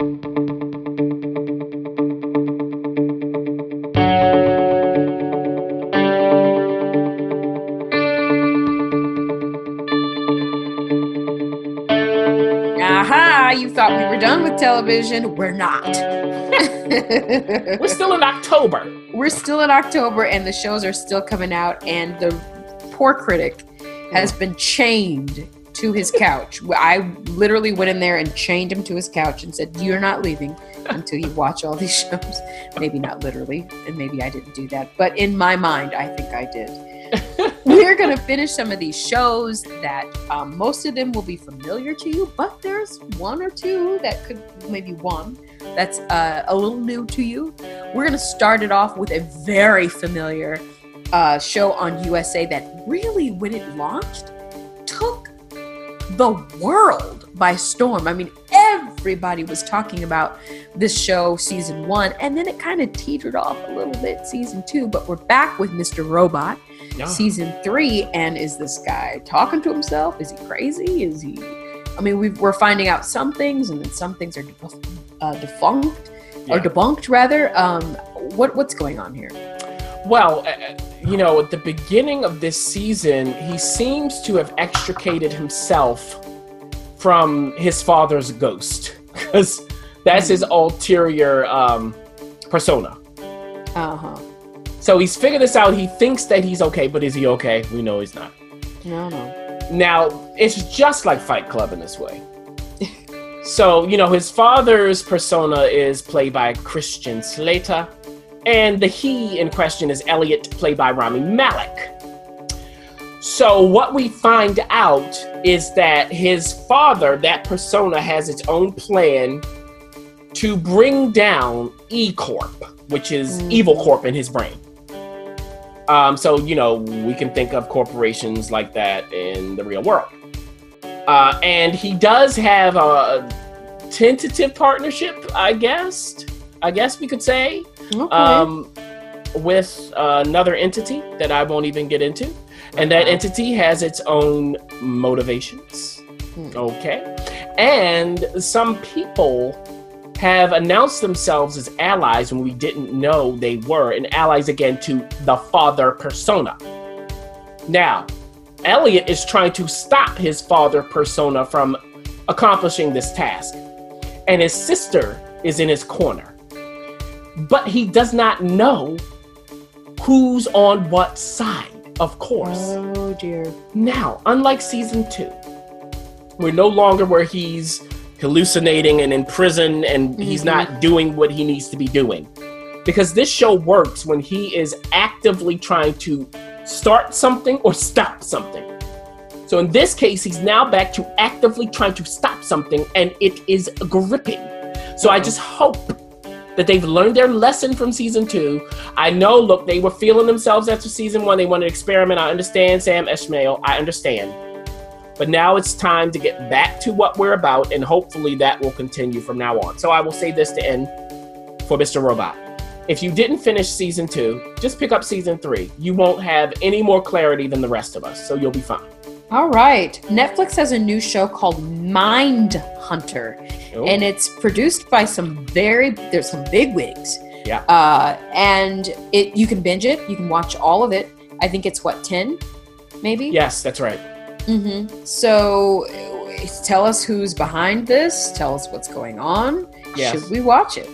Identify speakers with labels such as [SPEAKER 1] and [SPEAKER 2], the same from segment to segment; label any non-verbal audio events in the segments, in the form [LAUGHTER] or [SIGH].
[SPEAKER 1] Aha, you thought we were done with television. We're not.
[SPEAKER 2] We're still in October.
[SPEAKER 1] We're still in October and the shows are still coming out, and the poor critic has been chained to his couch. I literally went in there and chained him to his couch and said, You're not leaving until you watch all these [LAUGHS] shows. Maybe not literally, and maybe I didn't do that, but in my mind, I think I did. [LAUGHS] We're going to finish some of these shows that um, most of them will be familiar to you, but there's one or two that could, maybe one, that's uh, a little new to you. We're going to start it off with a very familiar uh, show on USA that really, when it launched, the world by storm. I mean, everybody was talking about this show season one, and then it kind of teetered off a little bit season two, but we're back with Mr. Robot
[SPEAKER 2] Yeah.
[SPEAKER 1] season three. And is this guy talking to himself? Is he crazy? Is he? I mean, we we're finding out some things, and then some things are uh, defunct or debunked, rather. Um, what what's going on here?
[SPEAKER 2] Well, you know, at the beginning of this season, he seems to have extricated himself from his father's ghost [LAUGHS] because that's his ulterior um, persona.
[SPEAKER 1] Uh huh.
[SPEAKER 2] So he's figured this out. He thinks that he's okay, but is he okay? We know he's not.
[SPEAKER 1] No, no.
[SPEAKER 2] Now, it's just like Fight Club in this way. [LAUGHS] so, you know, his father's persona is played by Christian Slater, and the he in question is Elliot, played by Rami Malek. So, what we find out is that his father, that persona, has its own plan to bring down E Corp, which is
[SPEAKER 1] Mm.
[SPEAKER 2] Evil Corp in his brain. Um, so, you know, we can think of corporations like that in the real world. Uh, and he does have a tentative partnership, I guess. I guess we could say,
[SPEAKER 1] Okay.
[SPEAKER 2] um, with uh, another entity that I won't even get into. And that entity has its own motivations.
[SPEAKER 1] Hmm.
[SPEAKER 2] Okay. And some people have announced themselves as allies when we didn't know they were, and allies again to the father persona. Now, Elliot is trying to stop his father persona from accomplishing this task, and his sister is in his corner. But he does not know who's on what side, of course.
[SPEAKER 1] oh dear.
[SPEAKER 2] Now, unlike season two, we're no longer where he's hallucinating and in prison and he's
[SPEAKER 1] Mhm.
[SPEAKER 2] not doing what he needs to be doing. Because this show works when he is actively trying to start something or stop something. So in this case, he's now back to actively trying to stop something and it is gripping. So I just hope that they've learned their lesson from season two. I know, look, they were feeling themselves after season one. They wanted to experiment. I understand, Sam Esmail. I understand. But now it's time to get back to what we're about, and hopefully that will continue from now on. So I will say this to end for Mr. Robot. If you didn't finish season two, just pick up season three. You won't have any more clarity than the rest of us, so you'll be fine.
[SPEAKER 1] All right. Netflix has a new show called Mind Hunter,
[SPEAKER 2] Oh,
[SPEAKER 1] and it's produced by some very there's some big wigs.
[SPEAKER 2] Yeah.
[SPEAKER 1] Uh, and it you can binge it. You can watch all of it. I think it's what ten, maybe.
[SPEAKER 2] yes, that's right.
[SPEAKER 1] Mm-hmm. So, tell us who's behind this. Tell us what's going on.
[SPEAKER 2] Yes.
[SPEAKER 1] Should we watch it?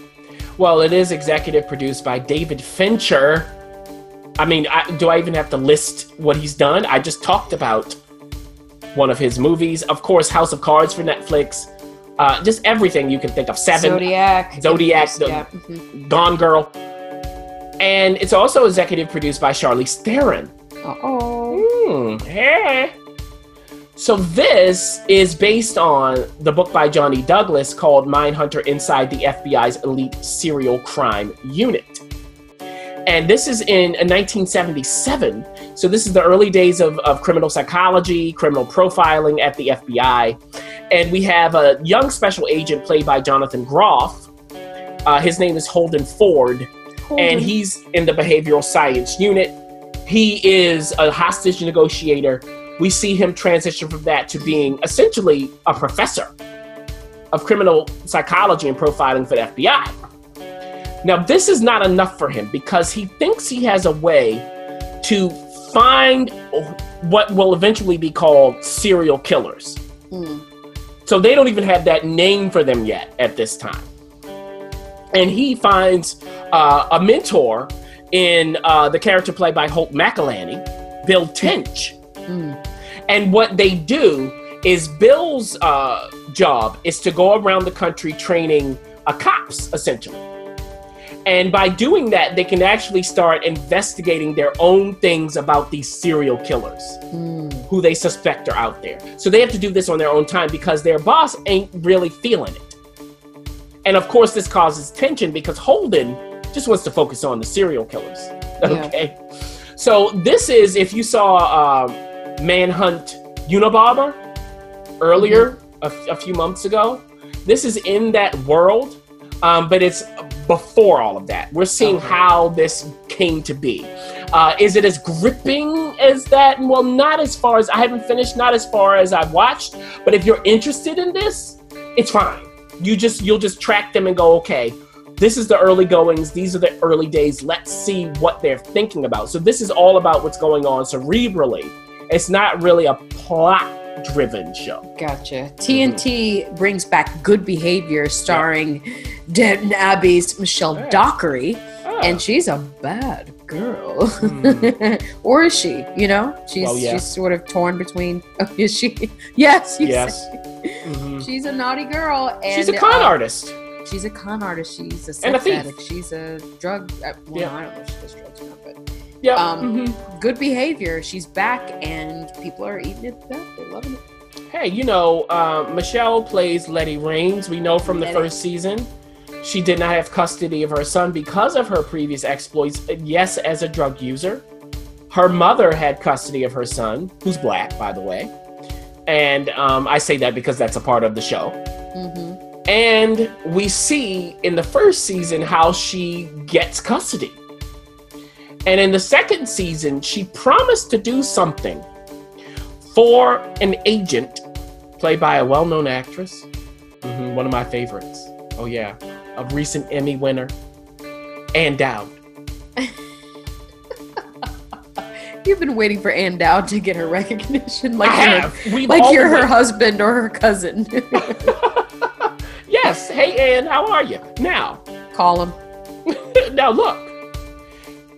[SPEAKER 2] Well, it is executive produced by David Fincher. I mean, I, do I even have to list what he's done? I just talked about one of his movies. Of course, House of Cards for Netflix. Uh, just everything you can think of. Seven,
[SPEAKER 1] Zodiac.
[SPEAKER 2] Zodiac,
[SPEAKER 1] Yeah. mhm.
[SPEAKER 2] Gone Girl. And it's also executive produced by Charlize Theron.
[SPEAKER 1] Uh-oh.
[SPEAKER 2] Hmm, hey. So this is based on the book by Johnny Douglas called Mindhunter Inside the FBI's Elite Serial Crime Unit. And this is in 1977. So this is the early days of, of criminal psychology, criminal profiling at the FBI. And we have a young special agent played by Jonathan Groff. Uh, his name is Holden Ford and he's in the behavioral science unit. He is a hostage negotiator. We see him transition from that to being essentially a professor of criminal psychology and profiling for the FBI. Now, this is not enough for him because he thinks he has a way to find what will eventually be called serial killers.
[SPEAKER 1] Mm.
[SPEAKER 2] So they don't even have that name for them yet at this time. And he finds uh, a mentor in uh, the character played by Holt McCallany, Bill Tench.
[SPEAKER 1] Mm.
[SPEAKER 2] And what they do is Bill's uh, job is to go around the country training uh, cops, essentially. And by doing that, they can actually start investigating their own things about these serial killers
[SPEAKER 1] Mm.
[SPEAKER 2] who they suspect are out there. So they have to do this on their own time because their boss ain't really feeling it. And of course, this causes tension because Holden just wants to focus on the serial killers. [LAUGHS] Okay. So this is, if you saw uh, Manhunt Unabomber earlier, a, a few months ago, this is in that world, um, but it's before all of that. We're seeing
[SPEAKER 1] Okay.
[SPEAKER 2] how this came to be. Uh, is it as gripping as that? Well, not as far as I haven't finished, not as far as I've watched. But if you're interested in this, it's fine. You just you'll just track them and go, okay, this is the early goings. These are the early days. Let's see what they're thinking about. So this is all about what's going on cerebrally. It's not really a plot-driven show.
[SPEAKER 1] Gotcha. TNT brings back Good Behavior, starring Downton Abbey's Michelle
[SPEAKER 2] Yes.
[SPEAKER 1] Dockery,
[SPEAKER 2] Ah,
[SPEAKER 1] and she's a bad girl.
[SPEAKER 2] Hmm. [LAUGHS]
[SPEAKER 1] or is she? You know, she's
[SPEAKER 2] Well, yeah.
[SPEAKER 1] she's sort of torn between. [LAUGHS] Oh, is she? [LAUGHS] Yes.
[SPEAKER 2] Yes. mhm.
[SPEAKER 1] She's a naughty girl. And,
[SPEAKER 2] she's a con
[SPEAKER 1] uh,
[SPEAKER 2] artist.
[SPEAKER 1] She's a con artist. She's a sex addict. She's a drug. Uh, well,
[SPEAKER 2] Yeah.
[SPEAKER 1] I don't know if she does drugs or not, but
[SPEAKER 2] Yeah.
[SPEAKER 1] um,
[SPEAKER 2] mhm.
[SPEAKER 1] good behavior. She's back, and people are eating it up. They're loving it.
[SPEAKER 2] Hey, you know, uh, Michelle plays Letty Raines. We know from the
[SPEAKER 1] Letty.
[SPEAKER 2] first season she did not have custody of her son because of her previous exploits. Yes, as a drug user. Her mother had custody of her son, who's black, by the way. And um, I say that because that's a part of the show.
[SPEAKER 1] hmm
[SPEAKER 2] And we see in the first season how she gets custody. And in the second season, she promised to do something for an agent played by a well known actress, Mhm, one of my favorites. Oh, yeah, a recent Emmy winner, Ann Dowd. [LAUGHS]
[SPEAKER 1] You've been waiting for Ann Dowd to get her recognition, like
[SPEAKER 2] I
[SPEAKER 1] you're. Like you're her husband or her cousin. [LAUGHS]
[SPEAKER 2] yes. Hey, Ann, how are you? Now,
[SPEAKER 1] Call him. [LAUGHS]
[SPEAKER 2] now look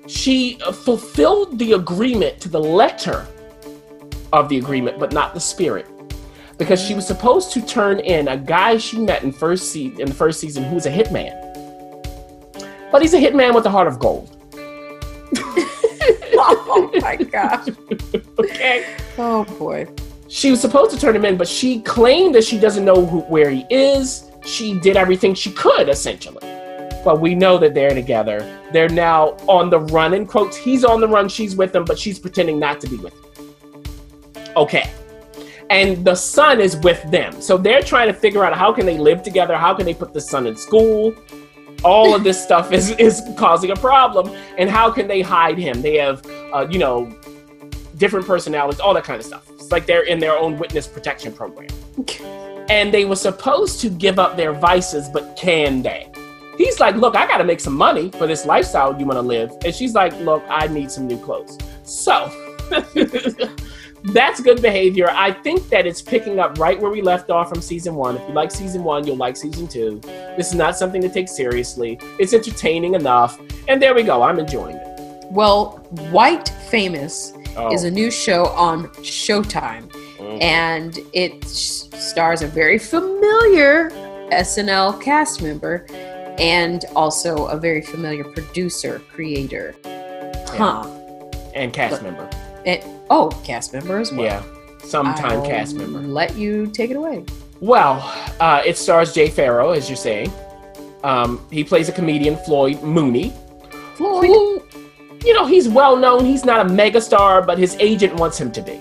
[SPEAKER 2] she uh, fulfilled the agreement to the letter of the agreement but not the spirit. Because she was supposed to turn in a guy she met in first se- in the first season who was a hitman. But he's a hitman with a heart of gold. [LAUGHS]
[SPEAKER 1] Oh my gosh.
[SPEAKER 2] okay.
[SPEAKER 1] Oh boy.
[SPEAKER 2] she was supposed to turn him in but she claimed that she doesn't know who, where he is. She did everything she could essentially but we know that they're together. They're now on the run in quotes he's on the run she's with him but she's pretending not to be with him. Okay. And the son is with them. So they're trying to figure out how can they live together? How can they put the son in school? All of this [LAUGHS] stuff is is causing a problem. And how can they hide him? They have uh, you know different personalities all that kind of stuff. It's like they're in their own witness protection program. And they were supposed to give up their vices but can they he's like look i gotta make some money for this lifestyle you want to live. And she's like look i need some new clothes. So [LAUGHS] that's good behavior. I think that it's picking up right where we left off from season one. If you like season one you'll like season two. This is not something to take seriously. It's entertaining enough. And there we go. I'm enjoying it.
[SPEAKER 1] Well, White Famous
[SPEAKER 2] oh.
[SPEAKER 1] is a new show on Showtime,
[SPEAKER 2] Mhm.
[SPEAKER 1] and it stars a very familiar SNL cast member and also a very familiar producer, creator. Huh.
[SPEAKER 2] and cast member
[SPEAKER 1] And, oh, cast member as well.
[SPEAKER 2] yeah sometime
[SPEAKER 1] I'll
[SPEAKER 2] cast member
[SPEAKER 1] Let you take it away.
[SPEAKER 2] Well, uh, it stars Jay Pharoah, as you're saying. Um, he plays a comedian, Floyd Mooney,
[SPEAKER 1] Floyd.
[SPEAKER 2] who, you know, he's well known. He's not a megastar, but his agent wants him to be.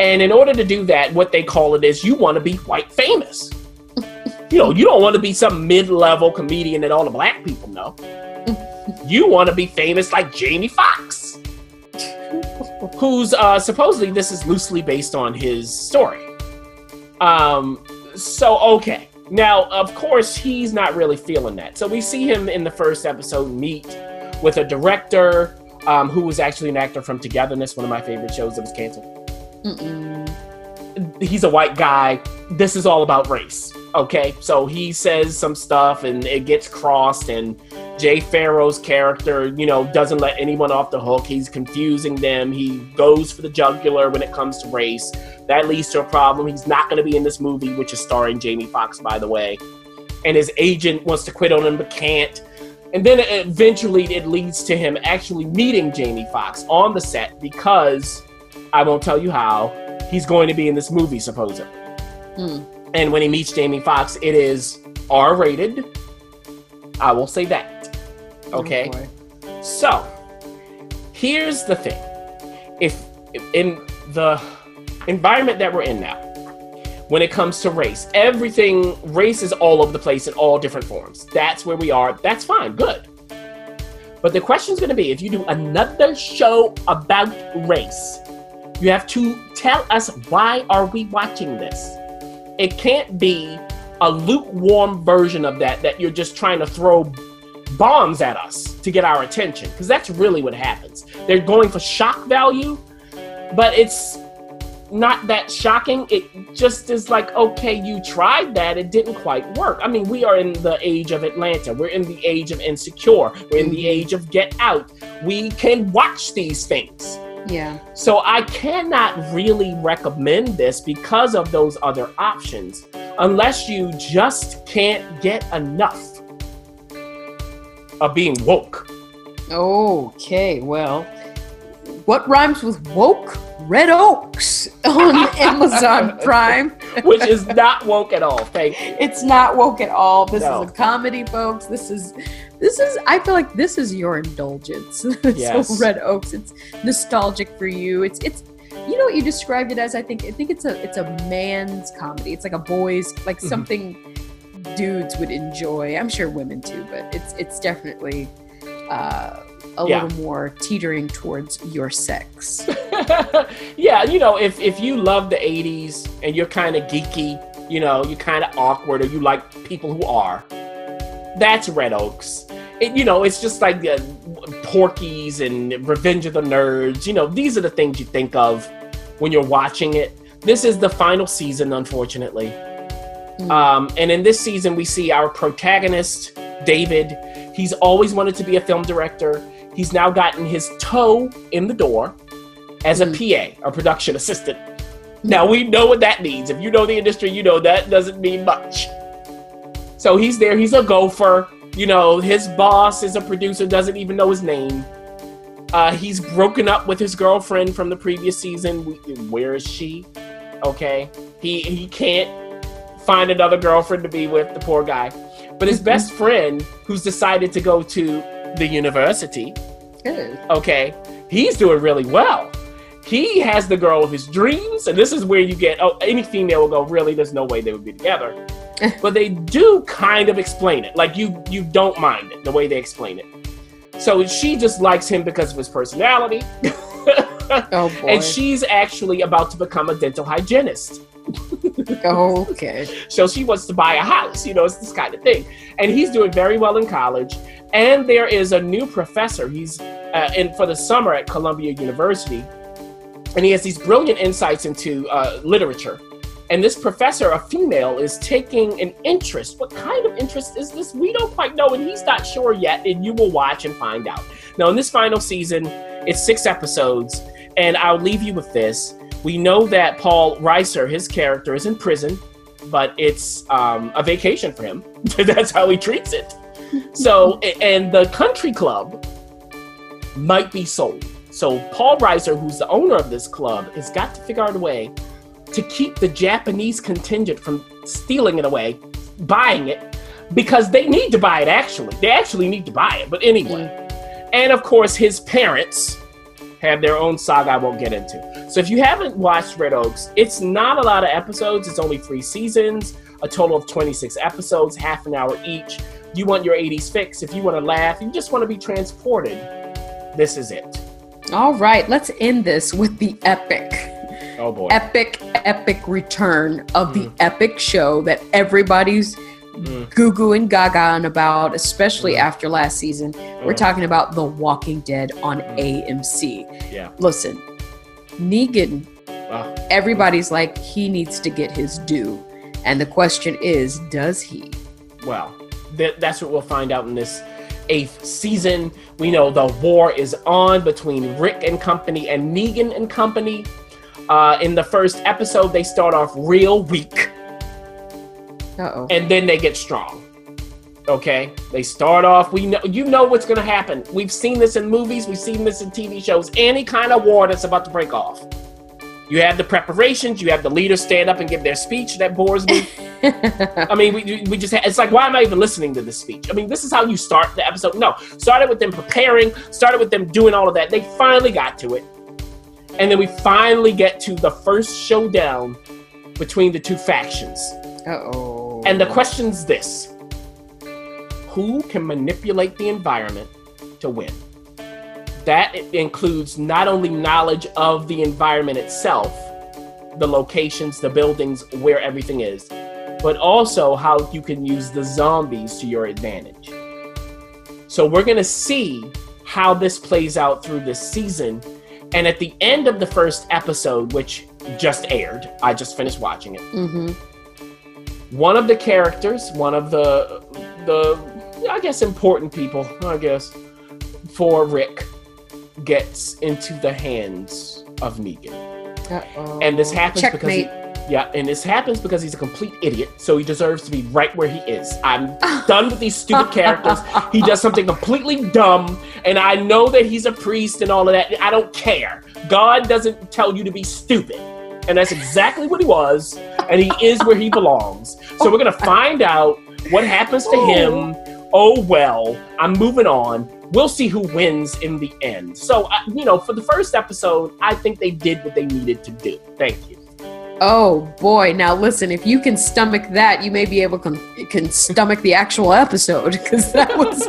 [SPEAKER 2] And in order to do that, what they call it is you want to be white famous. You know, you don't want to be some mid level comedian that all the black people know. [LAUGHS] you want to be famous like Jamie Foxx, who's uh, supposedly this is loosely based on his story. Um, so okay, Now, of course, he's not really feeling that. So we see him in the first episode meet with a director um, who was actually an actor from Togetherness, one of my favorite shows that was canceled.
[SPEAKER 1] Mm-mm.
[SPEAKER 2] He's a white guy. This is all about race. Okay, so he says some stuff and it gets crossed, and Jay Pharoah's character, you know, doesn't let anyone off the hook. He's confusing them. He goes for the jugular when it comes to race. That leads to a problem. He's not going to be in this movie, which is starring Jamie Foxx, by the way. And his agent wants to quit on him, but can't. And then eventually it leads to him actually meeting Jamie Foxx on the set because I won't tell you how he's going to be in this movie, supposedly.
[SPEAKER 1] Hmm.
[SPEAKER 2] And when he meets Jamie Foxx, it is R rated. I will say that. Oh, okay.
[SPEAKER 1] Oh.
[SPEAKER 2] So, here's the thing. If in the environment that we're in now, when it comes to race, everything, race is all over the place in all different forms. That's where we are. That's fine. Good. But the question's going to be if you do another show about race, you have to tell us why are we watching this? It can't be a lukewarm version of that that you're just trying to throw bombs at us to get our attention because that's really what happens. They're going for shock value, but it's not that shocking. It just is like, okay, you tried that, it didn't quite work. I mean, we are in the age of Atlanta, we're in the age of Insecure, we're in the mm-hmm. age of Get Out. We can watch these things.
[SPEAKER 1] Yeah.
[SPEAKER 2] So I cannot really recommend this because of those other options, unless you just can't get enough of being woke.
[SPEAKER 1] Okay, well, what rhymes with woke? Red Oaks [LAUGHS] on Amazon [LAUGHS] Prime.
[SPEAKER 2] which is not woke at all. Thank you.
[SPEAKER 1] It's not woke at all. This
[SPEAKER 2] No.
[SPEAKER 1] is a comedy, folks. This is this is I feel like this is your indulgence. [LAUGHS]
[SPEAKER 2] Yes.
[SPEAKER 1] so Red Oaks, it's nostalgic for you. It's it's you know what you described it as? I think I think it's a it's a man's comedy. It's like a boys like
[SPEAKER 2] Mhm.
[SPEAKER 1] something dudes would enjoy. I'm sure women too, but it's it's definitely uh a
[SPEAKER 2] Yeah.
[SPEAKER 1] little more teetering towards your sex. [LAUGHS]
[SPEAKER 2] yeah, you know, if if you love the '80s and you're kind of geeky, you know, you're kind of awkward, or you like people who are, that's Red Oaks. It, you know, it's just like uh, Porky's and Revenge of the Nerds. You know, these are the things you think of when you're watching it. This is the final season, unfortunately.
[SPEAKER 1] Mm.
[SPEAKER 2] Um, and in this season, we see our protagonist, David. He's always wanted to be a film director. He's now gotten his toe in the door as a PA, a production assistant. Now we know what that means. If you know the industry, you know that doesn't mean much. So he's there, he's a gopher. You know, his boss is a producer, doesn't even know his name. Uh, he's broken up with his girlfriend from the previous season. Where is she? Okay. He he can't find another girlfriend to be with, the poor guy. But his best [LAUGHS] friend, who's decided to go to the university,
[SPEAKER 1] Good.
[SPEAKER 2] okay, he's doing really well. He has the girl of his dreams, and this is where you get oh, any female will go, really, there's no way they would be together. [LAUGHS] but they do kind of explain it. Like you you don't mind it, the way they explain it. So she just likes him because of his personality. [LAUGHS]
[SPEAKER 1] Oh boy.
[SPEAKER 2] and she's actually about to become a dental hygienist. [LAUGHS]
[SPEAKER 1] okay.
[SPEAKER 2] So she wants to buy a house, you know, it's this kind of thing. And he's doing very well in college. And there is a new professor. He's uh, in for the summer at Columbia University, and he has these brilliant insights into uh, literature. And this professor, a female, is taking an interest. What kind of interest is this? We don't quite know, and he's not sure yet. And you will watch and find out. Now, in this final season, it's six episodes, and I'll leave you with this. We know that Paul Reiser, his character, is in prison, but it's um, a vacation for him. [LAUGHS] That's how he treats it. So, and the country club might be sold. So, Paul Reiser, who's the owner of this club, has got to figure out a way to keep the Japanese contingent from stealing it away, buying it, because they need to buy it actually. They actually need to buy it. But anyway. Mm. And of course, his parents have their own saga I won't get into. So if you haven't watched Red Oaks, it's not a lot of episodes. It's only three seasons, a total of 26 episodes, half an hour each. You want your 80s fix. If you want to laugh, you just want to be transported, this is it.
[SPEAKER 1] All right, let's end this with the epic.
[SPEAKER 2] Oh boy.
[SPEAKER 1] epic, epic return of the
[SPEAKER 2] Mm.
[SPEAKER 1] epic show that everybody's
[SPEAKER 2] Mm.
[SPEAKER 1] goo goo and gaga on about, especially after last season. We're
[SPEAKER 2] Mm.
[SPEAKER 1] talking about The Walking Dead on AMC.
[SPEAKER 2] Yeah.
[SPEAKER 1] Listen, Negan,
[SPEAKER 2] Ah,
[SPEAKER 1] everybody's like, he needs to get his due. And the question is, does he?
[SPEAKER 2] well, th- that's what we'll find out in this eighth season. We know the war is on between Rick and company and Negan and company. Uh, in the first episode, they start off real weak
[SPEAKER 1] Uh oh.
[SPEAKER 2] and then they get strong. Okay, they start off. We know you know what's going to happen. We've seen this in movies. We've seen this in TV shows. Any kind of war that's about to break off. You have the preparations. You have the leaders stand up and give their speech. That bores me. [LAUGHS] I mean, we, we just, ha- it's like, why am I even listening to this speech? I mean, this is how you start the episode. No, started with them preparing, started with them doing all of that. They finally got to it. And then we finally get to the first showdown between the two factions.
[SPEAKER 1] Uh oh.
[SPEAKER 2] And the question's this Who can manipulate the environment to win? That includes not only knowledge of the environment itself, the locations, the buildings, where everything is, but also how you can use the zombies to your advantage. So we're going to see how this plays out through this season. And at the end of the first episode, which just aired, I just finished watching it
[SPEAKER 1] Mm-hmm.
[SPEAKER 2] one of the characters, one of the the I guess important people, I guess, for Rick gets into the hands of Negan.
[SPEAKER 1] Uh-oh.
[SPEAKER 2] And this happens
[SPEAKER 1] Checkmate.
[SPEAKER 2] because he, yeah, and this happens because he's a complete idiot, so he deserves to be right where he is. I'm [LAUGHS] done with these stupid characters. He does something completely dumb, and I know that he's a priest and all of that. I don't care. God doesn't tell you to be stupid. And that's exactly what he was, and he is where he belongs. So we're gonna [LAUGHS] find out what happens to him. Oh well, I'm moving on. We'll see who wins in the end. So, uh, you know, for the first episode, I think they did what they needed to do. Thank you.
[SPEAKER 1] Oh boy! Now listen, if you can stomach that, you may be able to can stomach the actual episode [LAUGHS] because that was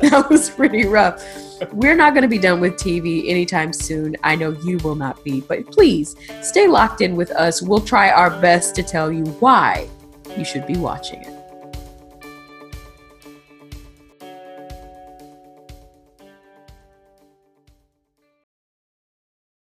[SPEAKER 1] that was pretty rough. We're not going to be done with TV anytime soon. I know you will not be, but please stay locked in with us. We'll try our best to tell you why you should be watching it.